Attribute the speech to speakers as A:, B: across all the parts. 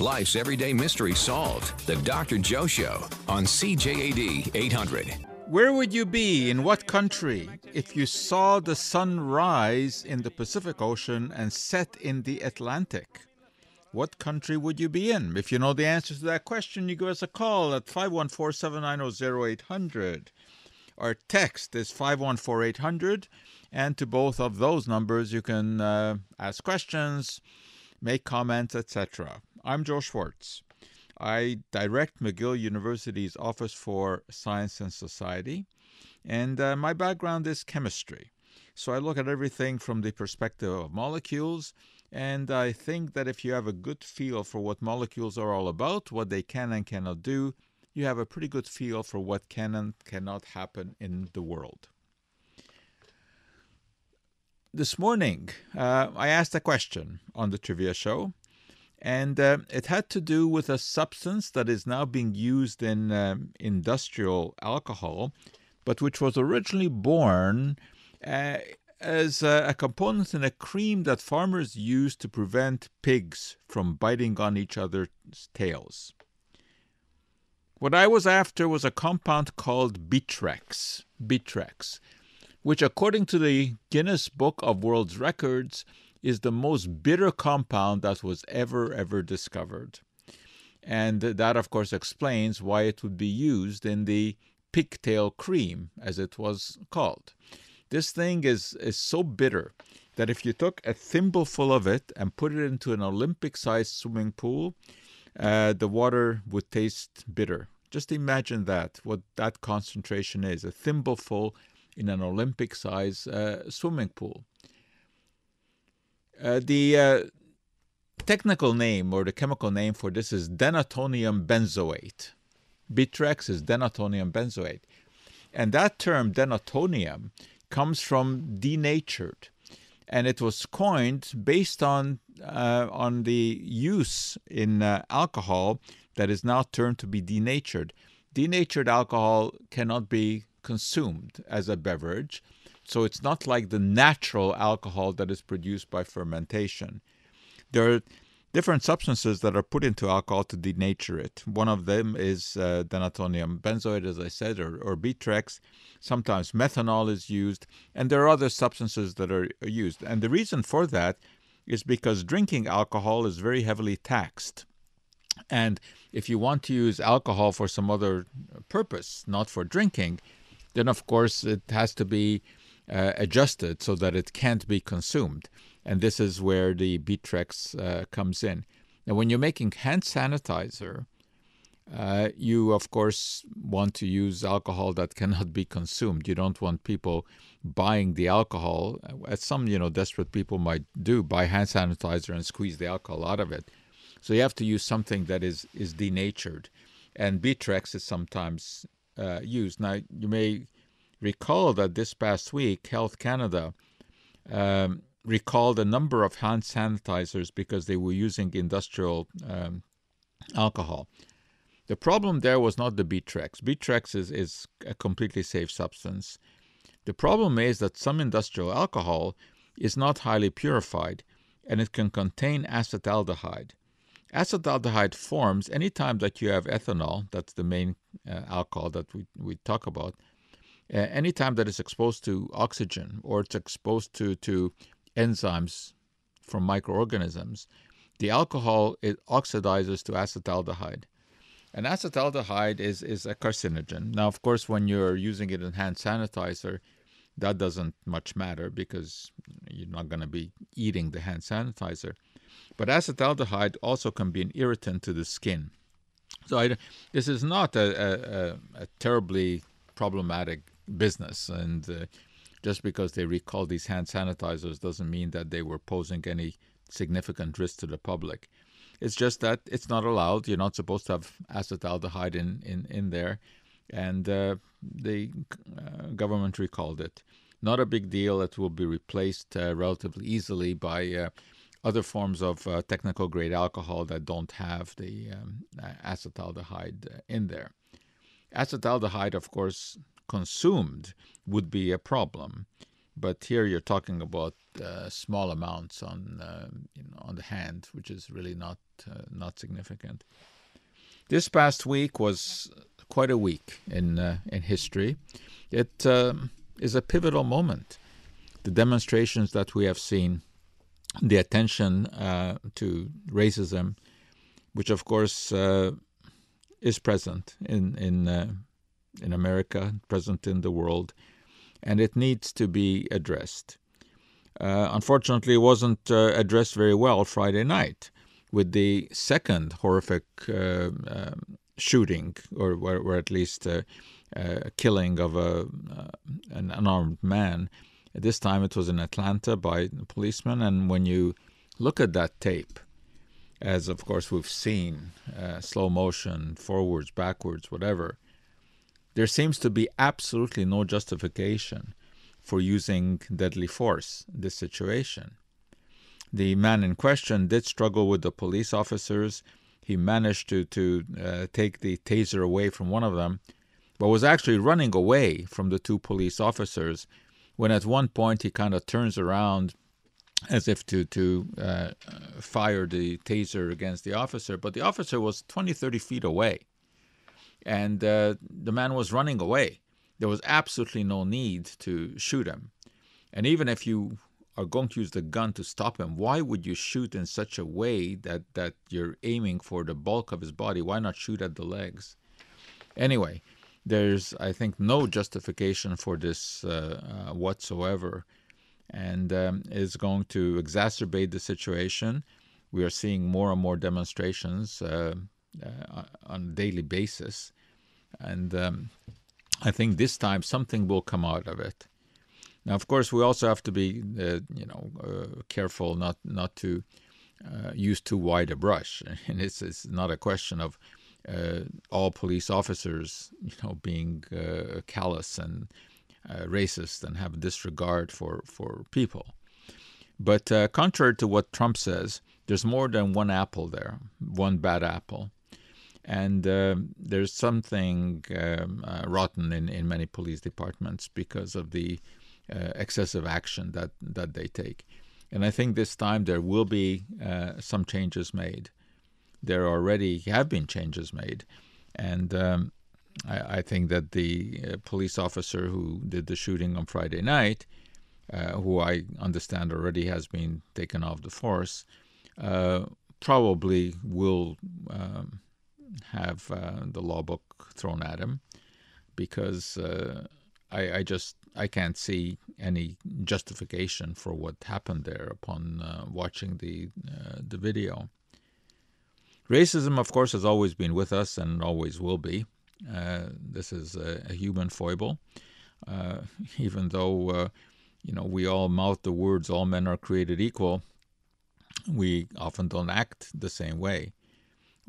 A: Life's everyday mystery solved. The Dr. Joe Show on CJAD 800.
B: Where would you be in what country if you saw the sun rise in the Pacific Ocean and set in the Atlantic? What country would you be in? If you know the answer to that question, you give us a call at 514 790 0800. Our text is 514 800. And to both of those numbers, you can uh, ask questions, make comments, etc. I'm Joe Schwartz. I direct McGill University's Office for Science and Society, and uh, my background is chemistry. So I look at everything from the perspective of molecules, and I think that if you have a good feel for what molecules are all about, what they can and cannot do, you have a pretty good feel for what can and cannot happen in the world. This morning, uh, I asked a question on the trivia show and uh, it had to do with a substance that is now being used in um, industrial alcohol, but which was originally born uh, as a, a, component in a cream that farmers used to prevent pigs from biting on each other's tails. What I was after was a compound called Bitrex, Bitrex, which, according to the Guinness Book of World Records, is the most bitter compound that was ever, ever discovered. And that, of course, explains why it would be used in the pigtail cream, as it was called. This thing is, is so bitter that if you took a thimbleful of it and put it into an Olympic sized swimming pool, uh, the water would taste bitter. Just imagine that, what that concentration is a thimbleful in an Olympic sized uh, swimming pool. Uh, the uh, technical name or the chemical name for this is denatonium benzoate. Bitrex is denatonium benzoate. And that term, denatonium, comes from denatured. And it was coined based on, uh, on the use in uh, alcohol that is now termed to be denatured. Denatured alcohol cannot be consumed as a beverage so it's not like the natural alcohol that is produced by fermentation. There are different substances that are put into alcohol to denature it. One of them is uh, denatonium benzoate, as I said, or, or Bitrex. Sometimes methanol is used, and there are other substances that are used. And the reason for that is because drinking alcohol is very heavily taxed. And if you want to use alcohol for some other purpose, not for drinking, then of course it has to be uh, adjusted so that it can't be consumed. And this is where the Bitrex uh, comes in. Now, when you're making hand sanitizer, uh, you of course want to use alcohol that cannot be consumed. You don't want people buying the alcohol, as some you know desperate people might do, buy hand sanitizer and squeeze the alcohol out of it. So you have to use something that is is denatured, and Bitrex is sometimes uh, used. Now you may recall that this past week, Health Canada um, recalled a number of hand sanitizers because they were using industrial um, alcohol. The problem there was not the Bitrex. Bitrex is, is a completely safe substance. The problem is that some industrial alcohol is not highly purified and it can contain acetaldehyde. Acetaldehyde forms anytime that you have ethanol, that's the main uh, alcohol that we, we talk about, uh, anytime that it's exposed to oxygen or it's exposed to, to enzymes from microorganisms, the alcohol it oxidizes to acetaldehyde. And acetaldehyde is, is a carcinogen. Now, of course, when you're using it in hand sanitizer, that doesn't much matter because you're not going to be eating the hand sanitizer. But acetaldehyde also can be an irritant to the skin. So I, this is not a, a, a terribly problematic business. And uh, just because they recall these hand sanitizers doesn't mean that they were posing any significant risk to the public. It's just that it's not allowed. You're not supposed to have acetaldehyde in, in, in there. And uh, the uh, government recalled it. Not a big deal. It will be replaced uh, relatively easily by uh, other forms of uh, technical grade alcohol that don't have the um, acetaldehyde in there. Acetaldehyde, of course, consumed would be a problem. But here you're talking about uh, small amounts on uh, you know, on the hand, which is really not uh, not significant. This past week was quite a week in uh, in history. It um, is a pivotal moment. The demonstrations that we have seen, the attention uh, to racism, which of course uh, is present in in in America, present in the world, and it needs to be addressed. Uh, unfortunately, it wasn't uh, addressed very well Friday night with the second horrific uh, um, shooting, or, or, at least uh, uh, killing of a, uh, an unarmed man. At This time it was in Atlanta by a policeman, and when you look at that tape, as of course we've seen, slow motion, forwards, backwards, whatever, there seems to be absolutely no justification for using deadly force in this situation. The man in question did struggle with the police officers. He managed to, to uh, take the taser away from one of them, but was actually running away from the two police officers when at one point he kind of turns around as if to, to uh, fire the taser against the officer, but the officer was 20, 30 feet away. And uh, the man was running away there was absolutely no need to shoot him. And even if you are going to use the gun to stop him, why would you shoot in such a way that, that you're aiming for the bulk of his body? Why not shoot at the legs? Anyway, there's, I think, no justification for this uh, uh, whatsoever, and um, is going to exacerbate the situation. We are seeing more and more demonstrations uh, uh on a daily basis, and um, I think this time something will come out of it. Now, of course, we also have to be, uh, you know, uh, careful not not to uh, use too wide a brush. And it's, it's not a question of uh, all police officers, you know, being uh, callous and racist and have disregard for for people. But contrary to what Trump says, there's more than one apple there, one bad apple. And uh, there's something um, uh, rotten in, in many police departments because of the uh, excessive action that, that they take. And I think this time there will be uh, some changes made. There already have been changes made. And um, I, I, think that the uh, police officer who did the shooting on Friday night, uh, who I understand already has been taken off the force, probably will. Um, have uh, the law book thrown at him because uh, I, I, just I can't see any justification for what happened there upon uh, watching the uh, the video. Racism, of course, has always been with us and always will be. Uh, this is a, a human foible, uh, even though you know we all mouth the words "all men are created equal." We often don't act the same way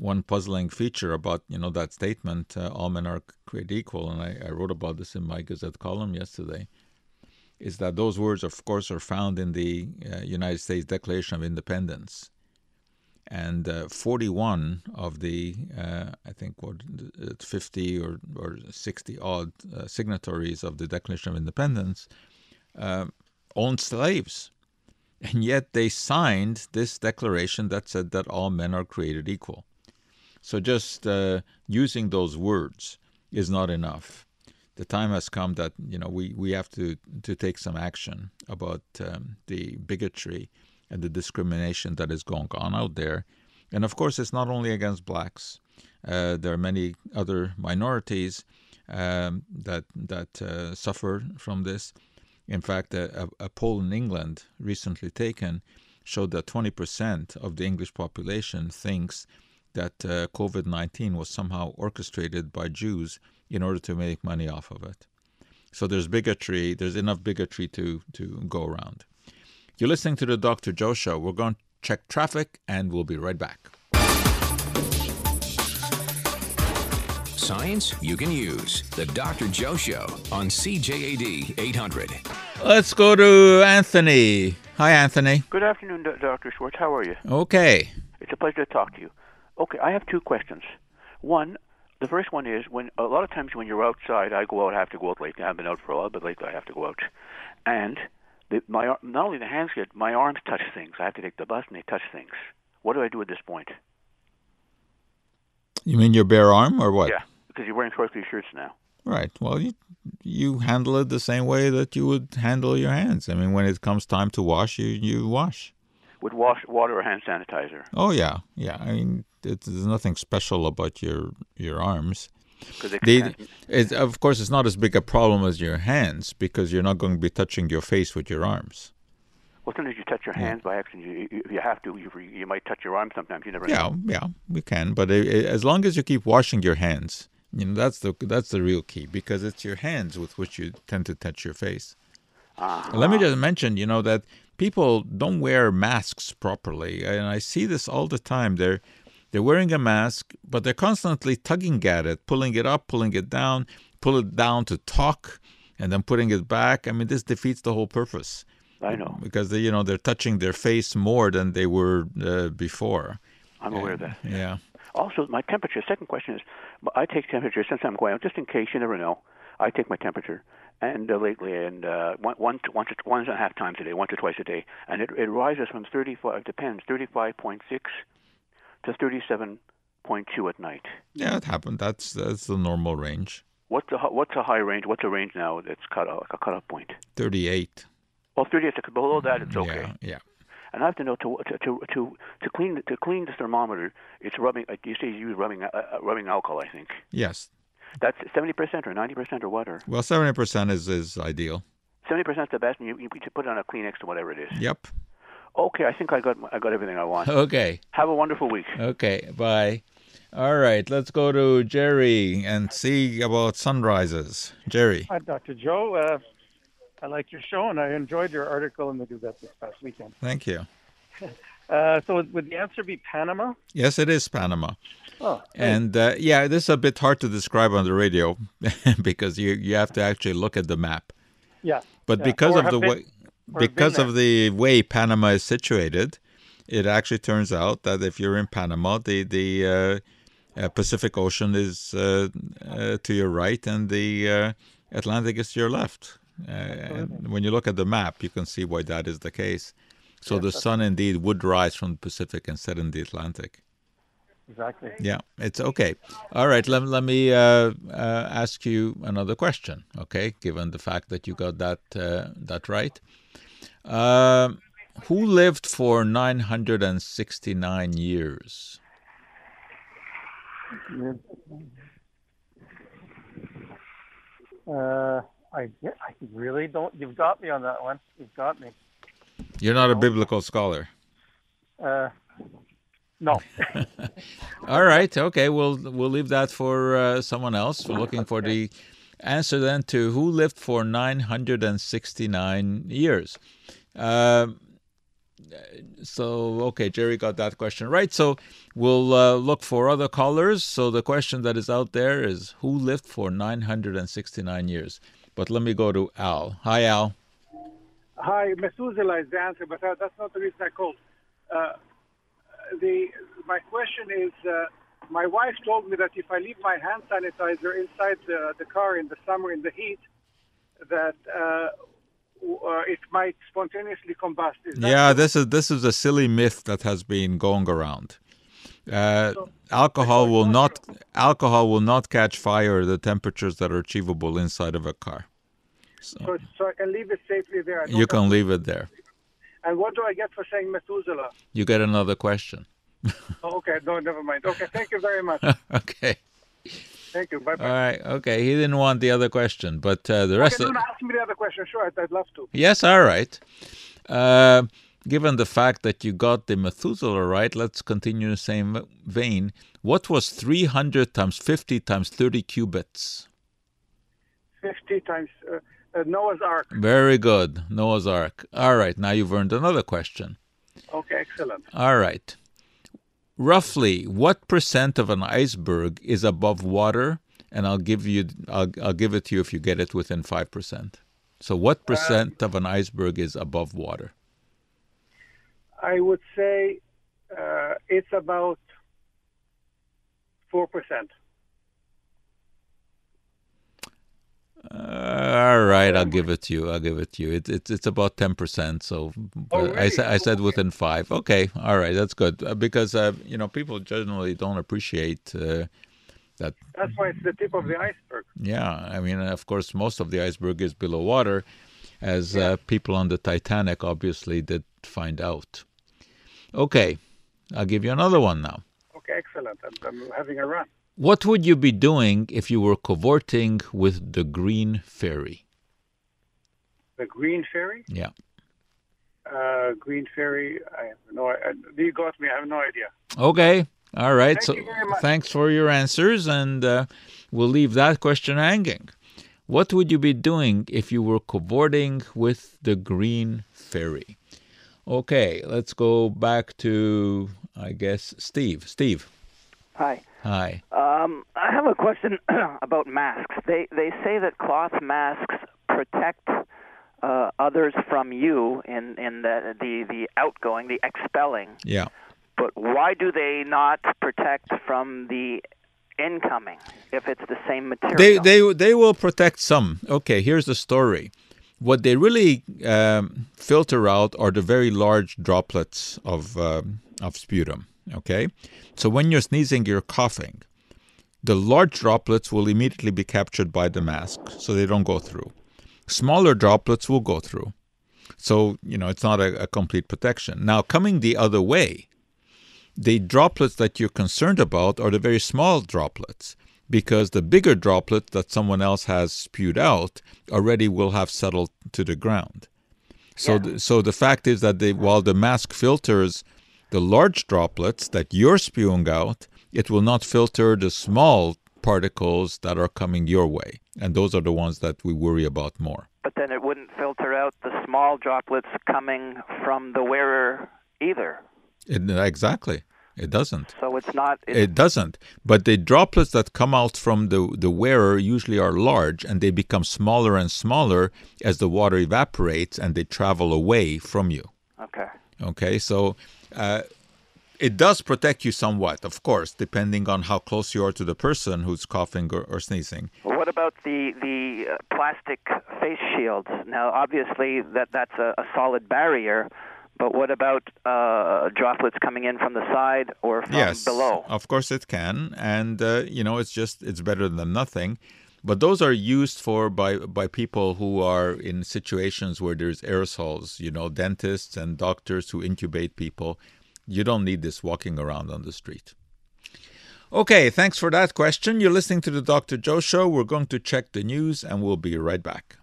B: one puzzling feature about you know that statement uh, all men are created equal and I, I, wrote about this in my gazette column yesterday is that those words of course are found in the uh, united states declaration of independence. And uh, 41 of the uh, i think what 50 or, or 60 odd uh, signatories of the declaration of independence uh, owned slaves. And yet they signed this declaration that said that all men are created equal so just uh, using those words is not enough. The time has come that you know we, we have to, to take some action about um, the bigotry and the discrimination that is going on out there. And of course, it's not only against blacks. Uh, there are many other minorities um, that that uh, suffer from this. In fact, a, a, poll in England recently taken showed that 20% of the English population thinks that uh, COVID 19 was somehow orchestrated by Jews in order to make money off of it. So there's bigotry, there's enough bigotry to, to go around. You're listening to the Dr. Joe Show. We're going to check traffic and we'll be right back.
A: Science you can use. The Dr. Joe Show on CJAD 800.
B: Let's go to Anthony. Hi, Anthony.
C: Good afternoon, Dr. Schwartz. How are you?
B: Okay.
C: It's a pleasure to talk to you. Okay, I have two questions. One, the first one is when a lot of times when you're outside, I go out, I have to go out late. I've been out for a while, but lately I have to go out. And the, my not only the hands get my arms touch things. I have to take the bus and they touch things. What do I do at this point?
B: You mean your bare arm or what?
C: Yeah, because you're wearing short sleeve shirts now.
B: Right. Well, you you handle it the same way that you would handle your hands. I mean, when it comes time to wash, you you wash.
C: With wash, water or hand sanitizer.
B: Oh yeah, yeah. I mean, it, there's nothing special about your your arms.
C: Because
B: The, it, of course, it's not as big a problem as your hands because you're not going to be touching your face with your arms.
C: well, sometimes you touch your hands by accident. You, you, you have to, you, you might touch your arm sometimes. You never
B: Yeah,
C: know.
B: yeah, we can. But i i as long as you keep washing your hands, you know that's the that's the real key because it's your hands with which you tend to touch your face.
C: Uh-huh.
B: Let me just mention, you know, that people don't wear masks properly, and I see this all the time. They're they're wearing a mask, but they're constantly tugging at it, pulling it up, pulling it down, pull it down to talk, and then putting it back. I mean, this defeats the whole purpose
C: I know.
B: because they, you know they're touching their face more than they were uh, before.
C: I'm aware of that.
B: Yeah.
C: Also, my temperature. Second question is, I take temperature since I'm going out, just in case you never know. I take my temperature, and uh, lately, and uh, one, one, to, one and a half times a day, once or twice a day, and it, it rises from 35. It depends, 35.6 to 37.2 at night.
B: Yeah, it happened. That's that's the normal range.
C: What's the what's a high range? What's a range now that's cut off, like a cutoff point?
B: Thirty-eight.
C: Well, 38. Below that, it's okay.
B: Yeah, yeah.
C: And I have to know to to to to, to clean to clean the thermometer. It's rubbing. You say, you use rubbing uh, uh, rubbing alcohol. I think
B: Yes.
C: that's 70 percent or 90 percent or what? Or
B: Well, seventy percent is is ideal.
C: 70 percent is the best, and you, you put it on a Kleenex or whatever it is.
B: Yep.
C: Okay, I think I got I got everything I want.
B: Okay.
C: Have a wonderful week.
B: Okay. Bye. All right. Let's go to Jerry and see about sunrises. Jerry.
D: Hi, Dr. Joe. Uh, I like your show, and I enjoyed your article in the Gazette this past weekend.
B: Thank you.
D: Uh, so, would- would the answer be Panama?
B: Yes, it is Panama.
D: Oh,
B: And uh, yeah, this is a bit hard to describe on the radio because you you have to actually look at the map.
D: yeah.
B: But
D: Yeah.
B: because
D: Or
B: of the
D: been-
B: way
D: or been
B: because of the way Panama is situated, it actually turns out that if you're in Panama, the the uh, uh, Pacific Ocean is uh, uh, to your right and the uh, Atlantic is to your left. Uh, and when you look at the map, you can see why that is the case. So the sun indeed would rise from the Pacific and set in the Atlantic.
D: Exactly.
B: Yeah, it's okay. All right, let, let me uh, uh, ask you another question, okay, given the fact that you got that, uh, that right. Um who lived for 969 years?
D: Uh, I, I really don't. You've got me on that one. You've got me.
B: You're not a biblical scholar.
D: Uh, no.
B: All right, okay, we'll, we'll leave that for uh, someone else. We're looking for the answer then to who lived for 969 years. Um, so okay jerry got that question right so we'll uh, look for other callers so the question that is out there is who lived for 969 years but let me go to al hi al
E: Hi, Methuselah is the answer, but uh, that's not the reason I called. The my question is, uh, my wife told me that if I leave my hand sanitizer inside the, the car in the summer in the heat, that uh, uh, it might spontaneously combust.
B: Yeah this is this is a silly myth that has been going around. Uh, alcohol will not alcohol will not catch fire at the temperatures that are achievable inside of a car.
E: So, so I can leave it safely there.
B: You can leave it there
E: And what do I get for saying Methuselah?
B: you get another question
E: Oh, okay, no, never mind. Okay, thank you very much.
B: okay
E: Thank you. Bye bye.
B: right okay he didn't want the other question but uh, the rest
E: Okay,
B: of
E: no, ask me the other question. Sure, I'd, I'd love to.
B: Yes, all right. Uh, given the fact that you got the Methuselah right, let's continue in the same vein. What was 300 times 50 times 30 cubits?
E: 50 times uh, Noah's Ark.
B: Very good. Noah's Ark. All right, now you've earned another question.
E: Okay, excellent.
B: All right. Roughly, what percent of an iceberg is above water? And I'll give you, I'll, I'll give it to you if you get it within five percent. So, what percent of an iceberg is above water?
E: I would say uh, it's about 4%.
B: Uh, all right, I'll give it to you. I'll give it to you. It's it's it's about ten percent. So
E: Oh,
B: uh, I said I said within five. Okay, all right, that's good uh, because uh, you know people generally don't appreciate uh, that.
E: That's why it's the tip of the iceberg.
B: Yeah, I mean, of course, most of the iceberg is below water, as uh, people on the Titanic obviously did find out. Okay, I'll give you another one now.
E: Okay, excellent. I'm, I'm having a run.
B: What would you be doing if you were cavorting with the Green Fairy?
E: The Green Fairy.
B: Yeah.
E: Uh, Green Fairy. I have no. I, you got me. I have no idea.
B: Okay. All right.
E: Thank
B: so
E: you very much.
B: thanks for your answers, and uh, we'll leave that question hanging. What would you be doing if you were cavorting with the Green Fairy? Okay, let's go back to, I guess, Steve. Steve.
F: Hi.
B: Hi.
F: Um, I have a question about masks. They they say that cloth masks protect uh, others from you in in the, the the outgoing, the expelling.
B: Yeah.
F: But why do they not protect from the incoming if it's the same material?
B: They they they will protect some. Okay, here's the story. What they really um, filter out are the very large droplets of um of sputum. Okay, so when you're sneezing, you're coughing. The large droplets will immediately be captured by the mask, so they don't go through. Smaller droplets will go through. So, you know, it's not a, a complete protection. Now, coming the other way, the droplets that you're concerned about are the very small droplets because the bigger droplet that someone else has spewed out already will have settled to the ground. So, the, so the fact is that they, while the mask filters the large droplets that you're spewing out, it will not filter the small particles that are coming your way. And those are the ones that we worry about more.
F: but then it wouldn't filter out the small droplets coming from the wearer either.
B: It, exactly. It doesn't.
F: So it's not. It's,
B: It doesn't. But the droplets that come out from the, the wearer usually are large and they become smaller and smaller as the water evaporates and they travel away from you.
F: okay.
B: Okay, so uh, it does protect you somewhat, of course, depending on how close you are to the person who's coughing or, or sneezing.
F: What about the the uh, plastic face shields? Now, obviously, that that's a, a solid barrier, but what about uh, droplets coming in from the side or from
B: yes,
F: below?
B: of course it can, and uh, you know it's just it's better than nothing. But those are used for by by people who are in situations where there's aerosols. You know, dentists and doctors who intubate people. You don't need this walking around on the street. Okay, thanks for that question. You're listening to the Dr. Joe Show. We're going to check the news and we'll be right back.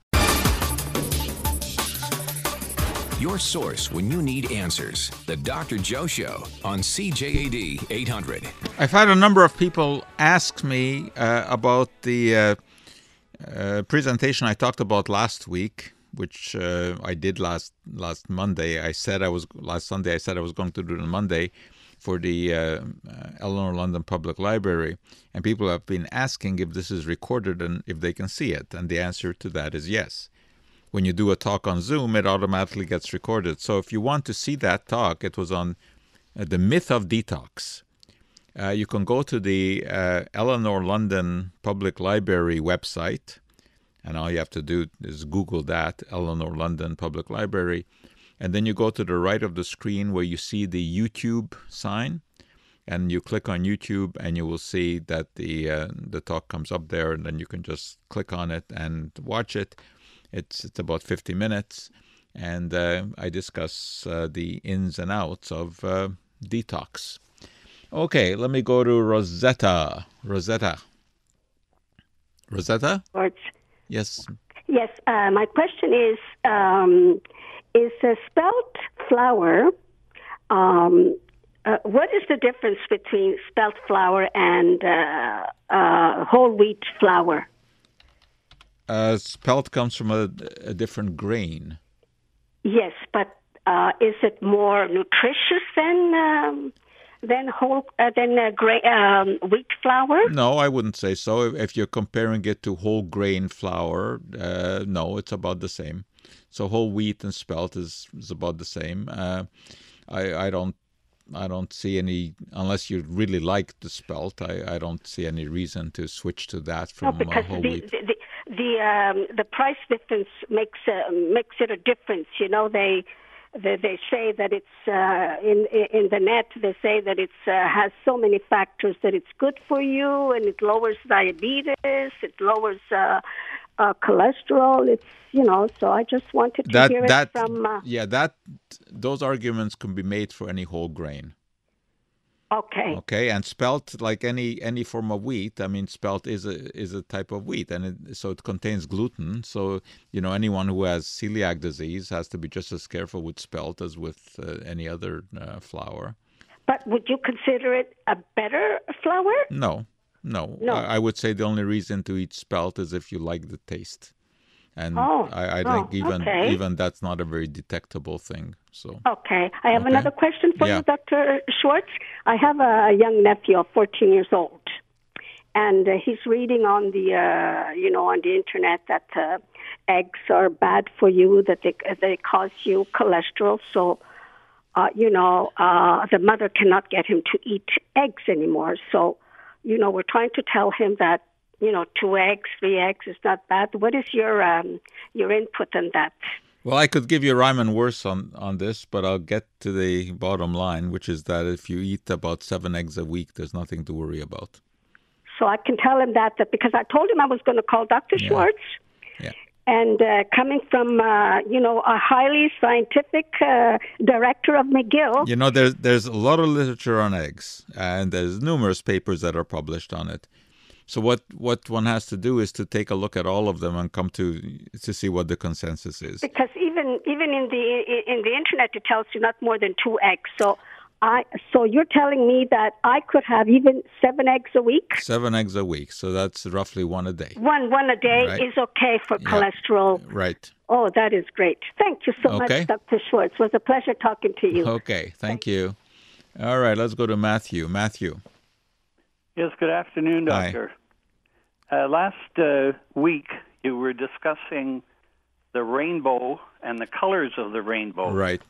A: Your source when you need answers. The Dr. Joe Show on CJAD 800.
B: I've had a number of people ask me uh, about the uh, uh, presentation I talked about last week, which uh, I did last last Monday. I said I was last Sunday. I said I was going to do it on Monday for the uh, uh, Eleanor London Public Library, and people have been asking if this is recorded and if they can see it, and the answer to that is yes. When you do a talk on Zoom, it automatically gets recorded. So if you want to see that talk, it was on uh, the myth of detox. Uh, you can go to the uh, Eleanor London Public Library website, and all you have to do is Google that, Eleanor London Public Library, and then you go to the right of the screen where you see the YouTube sign, and you click on YouTube, and you will see that the uh, the talk comes up there, and then you can just click on it and watch it. It's it's about 50 minutes, and uh, I discuss uh, the ins and outs of uh, detox. Okay, let me go to Rosetta. Rosetta. Rosetta? Yes.
G: Yes, uh, my question is um, is a spelt flour, um, uh, what is the difference between spelt flour and uh, uh, whole wheat flour?
B: Uh, spelt comes from a, a different grain.
G: Yes, but uh, is it more nutritious than um, than whole uh, than uh, gra- um, wheat flour?
B: No, I wouldn't say so. If, if you're comparing it to whole grain flour, uh, no, it's about the same. So whole wheat and spelt is, is about the same. Uh, I I don't I don't see any unless you really like the spelt. I, I don't see any reason to switch to that
G: No,
B: from uh,
G: because
B: whole
G: the,
B: wheat.
G: the, the the um, the price difference makes makes it a difference. You know, they they, they say that it's uh, in in the net. They say that it's uh, has so many factors that it's good for you, and it lowers diabetes. It lowers uh, uh, cholesterol. It's you know. So I just wanted to
B: that
G: hear
B: that
G: it from. Uh,
B: yeah that those arguments can be made for any whole grain.
G: Okay.
B: Okay, and spelt like any any form of wheat. I mean, spelt is a is a type of wheat, and it, so it contains gluten. So you know, anyone who has celiac disease has to be just as careful with spelt as with uh, any other uh, flour.
G: But would you consider it a better flour?
B: No, no.
G: No.
B: I, I would say the only reason to eat spelt is if you like the taste, and
G: Oh,
B: I, I
G: oh,
B: think even
G: okay.
B: even that's not a very detectable thing. So
G: Okay. I have
B: Okay.
G: another question for
B: Yeah.
G: you, Dr. Schwartz. I have a young nephew of 14 years old, and uh, he's reading on the, uh, you know, on the internet that uh, eggs are bad for you, that they they cause you cholesterol. So, uh, you know, uh, the mother cannot get him to eat eggs anymore. So, you know, we're trying to tell him that, you know, two eggs, three eggs is not bad. What is your um, your input on that?
B: Well, I could give you rhyme and worse on, on this, but I'll get to the bottom line, which is that if you eat about seven eggs a week, there's nothing to worry about.
G: So I can tell him that, that because I told him I was going to call Dr.
B: Yeah.
G: Schwartz.
B: Yeah.
G: And uh, coming from, uh, you know, a highly scientific uh, director of McGill,
B: You know, there's there's a lot of literature on eggs, and there's numerous papers that are published on it. So what what one has to do is to take a look at all of them and come to to see what the consensus is.
G: because even even in the in the internet it tells you not more than two eggs. So I so you're telling me that I could have even seven eggs a week.
B: Seven eggs a week, so that's roughly one a day.
G: One one a day
B: Right.
G: is okay for
B: Yeah.
G: cholesterol.
B: Right.
G: Oh, that is great. Thank you so
B: Okay.
G: much, Dr. Schwartz. It was a pleasure talking to you.
B: Okay. Thank you. All right. Let's go to Matthew. Matthew.
H: Yes, good afternoon. Doctor. Uh, last uh, week, you were discussing the rainbow and the colors of the rainbow.
B: Right.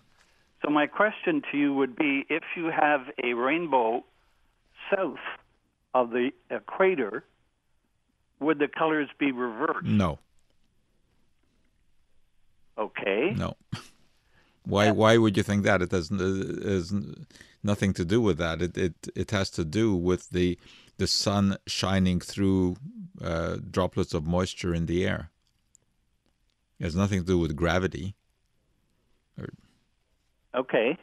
H: So, my question to you would be if you have a rainbow south of the equator, would the colors be reversed?
B: No.
H: Okay.
B: No. Why? Why would you think that? It n- has n- nothing to do with that. It it it has to do with the the sun shining through uh, droplets of moisture in the air. It has nothing to do with gravity.
H: Okay.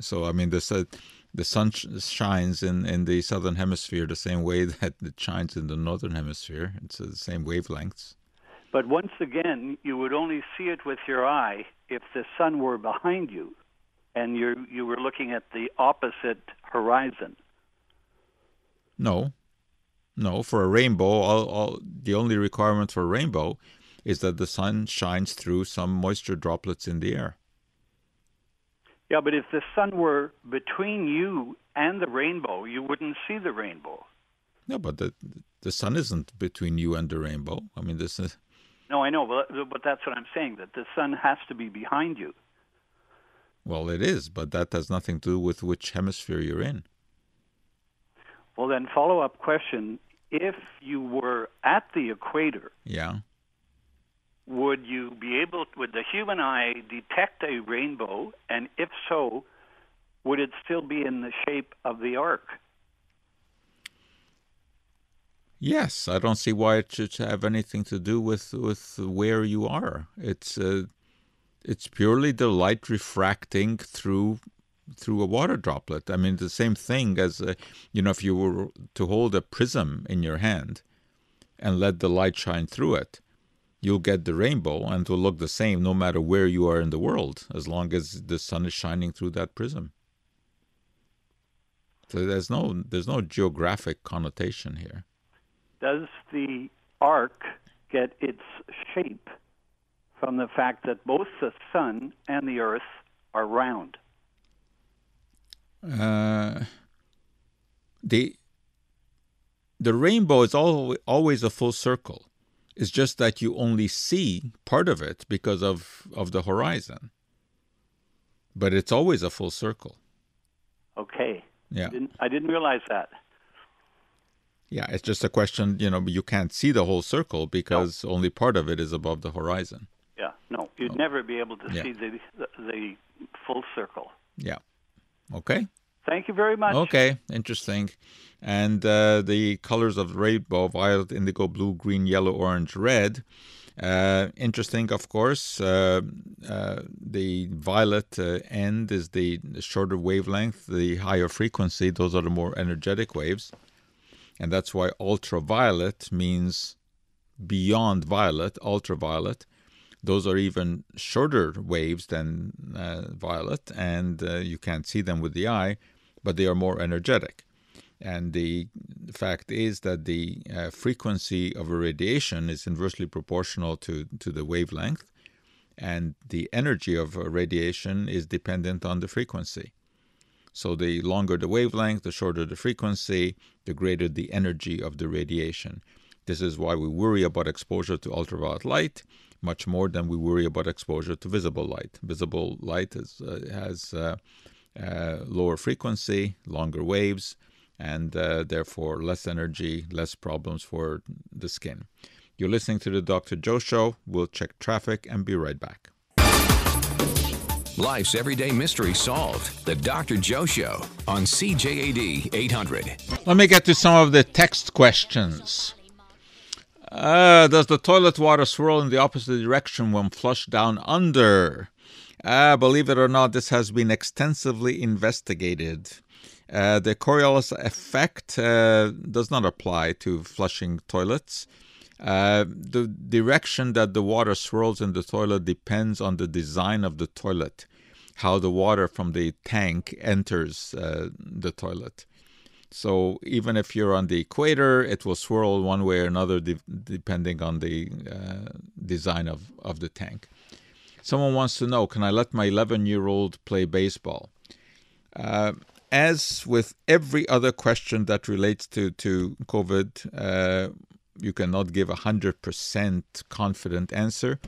B: So I mean, the sun, the sun sh- shines in, in the southern hemisphere the same way that it shines in the northern hemisphere. It's uh, the same wavelengths.
H: But once again, you would only see it with your eye if the sun were behind you and you you were looking at the opposite horizon.
B: No, no. For a rainbow, all, all the only requirement for a rainbow is that the sun shines through some moisture droplets in the air.
H: Yeah, but if the sun were between you and the rainbow, you wouldn't see the rainbow.
B: No, but the the sun isn't between you and the rainbow. I mean, this is
H: No, I know, but, but that's what I'm saying, that the sun has to be behind you.
B: Well, it is, but that has nothing to do with which hemisphere you're in.
H: Well, then, follow up question if you were at the equator,
B: Yeah.
H: would you be able, would the human eye detect a rainbow? And if so, would it still be in the shape of the arc?
B: Yes, I don't see why it should have anything to do with with where you are. It's uh, it's purely the light refracting through through a water droplet. I mean, the same thing as uh, you know, if you were to hold a prism in your hand and let the light shine through it, you'll get the rainbow, and it will look the same no matter where you are in the world, as long as the sun is shining through that prism. So there's no there's no geographic connotation here.
H: Does the arc get its shape from the fact that both the sun and the earth are round?
B: Uh, the the rainbow is al- always a full circle. It's just that you only see part of it because of, of the horizon. But it's always a full circle.
H: Okay.
B: Yeah.
H: Didn't, I didn't realize that.
B: Yeah, it's just a question, you know, you can't see the whole circle because no. only part of it is above the horizon.
H: You'd never be able to yeah. see the, the, the full circle.
B: Yeah. Okay.
H: Thank you very much.
B: Okay, interesting. And uh, the colors of the rainbow violet, indigo, blue, green, yellow, orange, red. Uh, interesting, of course. Uh, uh the violet uh, end is the shorter wavelength, the higher frequency. Those are the more energetic waves. And that's why ultraviolet means beyond violet, ultraviolet. Those are even shorter waves than uh, violet, and you can't see them with the eye but they are more energetic. And the fact is that the uh, frequency of a radiation is inversely proportional to, to the wavelength, and the energy of a radiation is dependent on the frequency. So the longer the wavelength, the shorter the frequency, the greater the energy of the radiation. This is why we worry about exposure to ultraviolet light much more than we worry about exposure to visible light. Visible light is, uh, has uh, uh, lower frequency, longer waves, and uh, therefore less energy, less problems for the skin. You're listening to the Dr. Joe Show. We'll check traffic and be right back.
A: Life's everyday mystery solved. The Dr. Joe Show on CJAD 800.
B: Let me get to some of the text questions. Uh, does the toilet water swirl in the opposite direction when flushed down under? Uh, believe it or not, this has been extensively investigated. Uh, the Coriolis effect uh, does not apply to flushing toilets. Uh, the direction that the water swirls in the toilet depends on the design of the toilet, how the water from the tank enters uh, the toilet. So even if you're on the equator, it will swirl one way or another de- depending on the uh, design of, of the tank. Someone wants to know Can I let my 11 year old play baseball? Uh, as with every other question that relates to, to COVID, uh, you cannot give a 100% confident answer.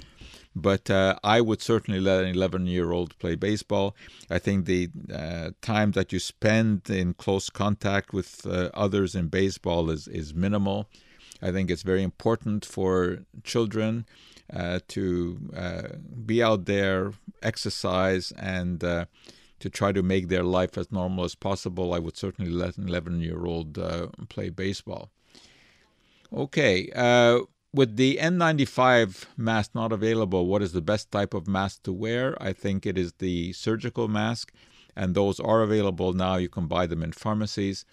B: But uh, I would certainly let an 11 year old play baseball. I think the uh, time that you spend in close contact with uh, others in baseball is, is minimal. I think it's very important for children uh, to uh, be out there, exercise, and uh, to try to make their life as normal as possible, I would certainly let an 11 year old uh, play baseball. Okay, uh, with the N95 mask not available, what is the best type of mask to wear? I think it is the surgical mask, and those are available now. You can buy them in pharmacies.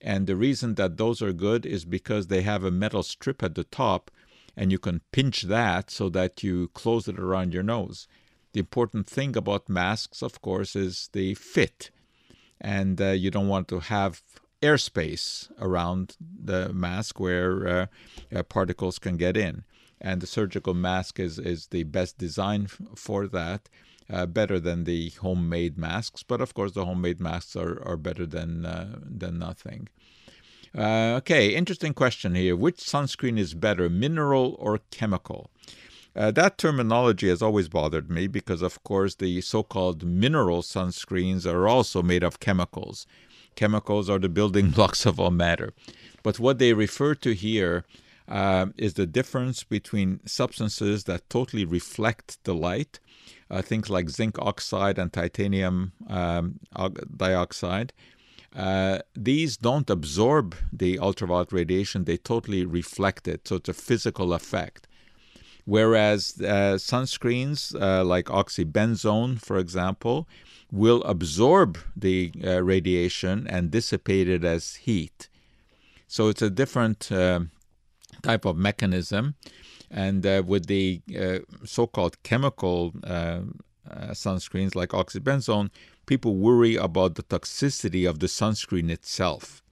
B: And the reason that those are good is because they have a metal strip at the top and you can pinch that so that you close it around your nose. The important thing about masks, of course, is the fit, and uh, you don't want to have airspace around the mask where uh, uh, particles can get in. And the surgical mask is, is the best design f- for that, uh, better than the homemade masks. But of course, the homemade masks are, are better than, uh, than nothing. Uh, okay, interesting question here. Which sunscreen is better, mineral or chemical? Uh, that terminology has always bothered me because, of course, the so called mineral sunscreens are also made of chemicals. Chemicals are the building blocks of all matter. But what they refer to here uh, is the difference between substances that totally reflect the light, uh, things like zinc oxide and titanium um, dioxide, uh, these don't absorb the ultraviolet radiation, they totally reflect it. So it's a physical effect. Whereas uh, sunscreens uh, like oxybenzone, for example, will absorb the uh, radiation and dissipate it as heat. So it's a different uh, type of mechanism. And uh, with the so called chemical sunscreens like oxybenzone, people worry about the toxicity of the sunscreen itself.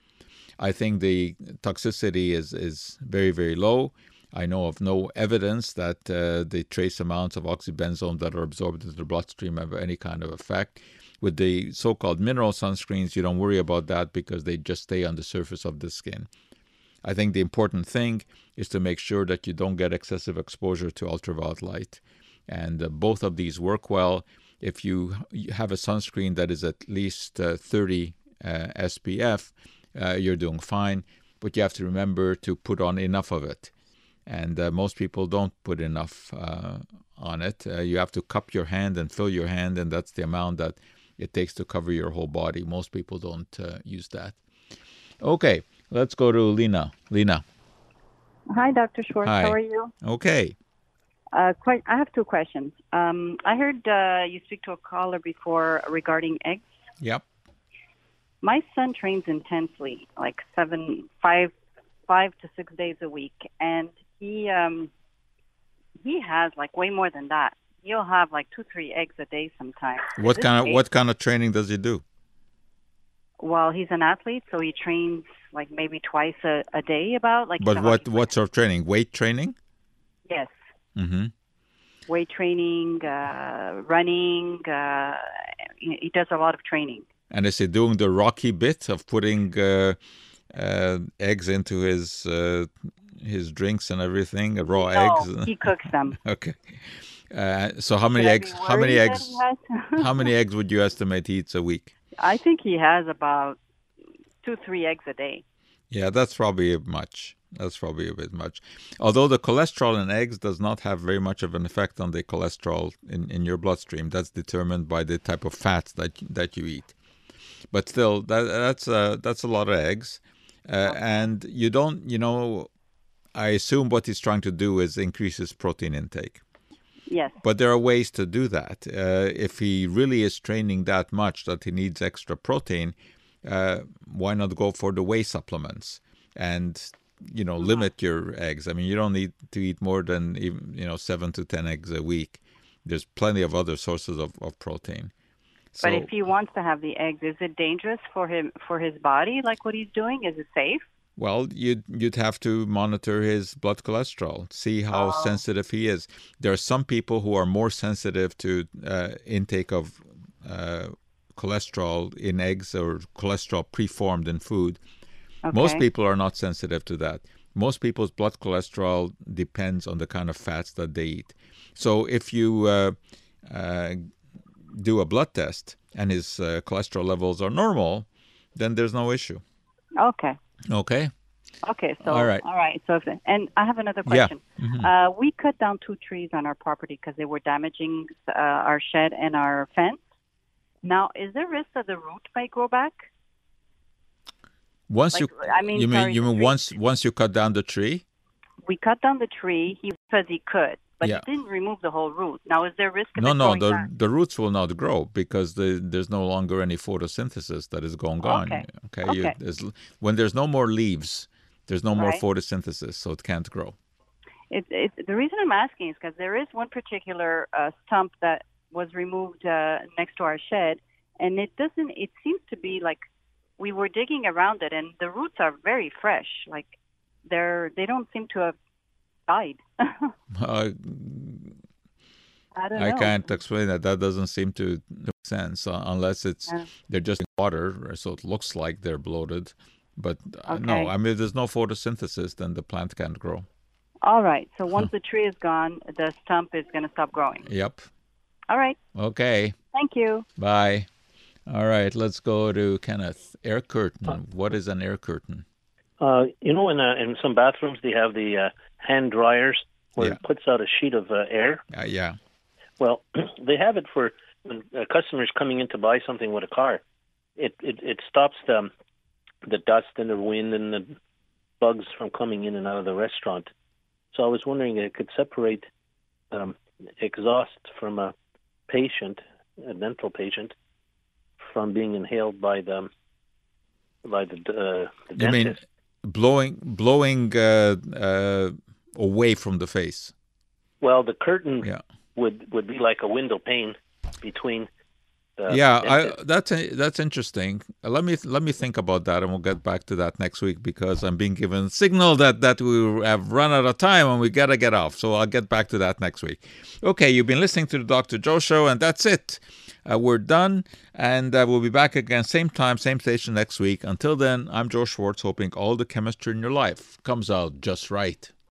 B: I think the toxicity is, is very, very low. I know of no evidence that uh, the trace amounts of oxybenzone that are absorbed into the bloodstream have any kind of effect. With the so called mineral sunscreens, you don't worry about that because they just stay on the surface of the skin. I think the important thing is to make sure that you don't get excessive exposure to ultraviolet light. And uh, both of these work well if you have a sunscreen that is at least uh, 30 uh, SPF, uh, you're doing fine. but you have to remember to put on enough of it. And uh, most people don't put enough uh, on it. Uh, you have to cup your hand and fill your hand, and that's the amount that it takes to cover your whole body. Most people don't uh, use that. Okay, let's go to Lena. Lena.
I: Hi, Dr. Schwartz.
B: Hi.
I: How are you?
B: Okay.
I: Uh, quite, I have two questions. Um, I heard uh, you speak to a caller before regarding eggs.
B: Yep.
I: My son trains intensely, like seven, five, five to six days a week, and he um, he has like way more than that. He'll have like two, three eggs a day sometimes.
B: What kind of what kind of training does he do?
I: Well, he's an athlete, so he trains like maybe twice a, a day. About like.
B: But what what sort of training? Weight training?
I: Yes.
B: Mm-hmm.
I: weight training, uh, running. Uh, he he does a lot of training.
B: And is he doing the rocky bit of putting uh, uh, eggs into his uh, his drinks and everything, raw
I: No,
B: eggs?
I: he cooks them.
B: okay. Uh, so how many eggs? How many eggs? how many eggs would you estimate he eats a week?
I: I think he has about two, three eggs a day.
B: Yeah, that's probably much. That's probably a bit much. Although the cholesterol in eggs does not have very much of an effect on the cholesterol in, in your bloodstream. That's determined by the type of fats that that you eat. But still, that, that's uh, that's a lot of eggs, uh, and you don't. You know, I assume what he's trying to do is increase his protein intake.
I: Yes.
B: But there are ways to do that. Uh, if he really is training that much that he needs extra protein, uh, why not go for the whey supplements and you know limit your eggs? I mean, you don't need to eat more than even you know seven to ten eggs a week. There's plenty of other sources of, of protein.
I: but if he wants to have the eggs, is it dangerous for him for his body? Like what he's doing, is it safe?
B: Well, you'd you'd have to monitor his blood cholesterol, see how
I: Oh.
B: sensitive he is. There are some people who are more sensitive to uh, intake of uh, cholesterol in eggs or cholesterol preformed in food. Most people are not sensitive to that. Most people's blood cholesterol depends on the kind of fats that they eat. So if you uh, uh, do a blood test and his uh, cholesterol levels are normal, then there's no issue.
I: Okay.
B: Okay.
I: Okay. So
B: All right.
I: All right. So if, and I have another
B: Yeah.
I: question.
B: Mhm.
I: Uh, we cut down two trees on our property because they were damaging uh, our shed and our fence. Now, is there risk that the root may grow back?
B: Once
I: Like,
B: you,
I: I mean,
B: you mean
I: sorry,
B: you mean once once you cut down the tree?
I: We cut down the tree. He says he could, but
B: Yeah.
I: he didn't remove the whole root. Now, is there risk of
B: No,
I: it
B: no, the
I: back?
B: the roots will not grow because the, there's no longer any photosynthesis that is going on.
I: Okay.
B: Okay. You, there's, when there's no more leaves, there's no more photosynthesis, so it can't grow.
I: It, it, the reason I'm asking is because there is one particular uh, stump that was removed uh, next to our shed, and it doesn't. It seems to be like we were digging around it, and the roots are very fresh. Like they're they don't seem to have died.
B: Uh,
I: I don't
B: I
I: know.
B: can't explain that. That doesn't seem to make sense uh, unless it's
I: Yeah.
B: they're just in water, so it looks like they're bloated. But uh, no, I mean, if there's no photosynthesis, then the plant can't grow.
I: All right. So once the tree is gone, the stump is going to stop growing.
B: Yep.
I: All right.
B: Okay.
I: Thank you.
B: Bye. All right, let's go to Kenneth. Air curtain. What is an air curtain?
J: Uh, you know, in uh, in some bathrooms they have the uh, hand dryers where
B: Yeah.
J: it puts out a sheet of uh, air.
B: Uh, yeah.
J: Well, they have it for when uh, customers coming in to buy something with a car. It it, it stops the the dust and the wind and the bugs from coming in and out of the restaurant. So I was wondering if it could separate um, exhaust from a patient, a dental patient, from being inhaled by the by the uh, the
B: You mean blowing blowing uh, uh, away from the face?
J: Well, the curtain
B: Yeah.
J: would would be like a window pane between. The
B: yeah, I, that's that's interesting. Uh, Let me let me think about that, and we'll get back to that next week because I'm being given signal that that we have run out of time and we gotta get off. So I'll get back to that next week. Okay, you've been listening to the Dr. Joe Show, and that's it. Uh, we're done, and uh, we'll be back again, same time, same station next week. Until then, I'm Joe Schwarcz, hoping all the chemistry in your life comes out just right.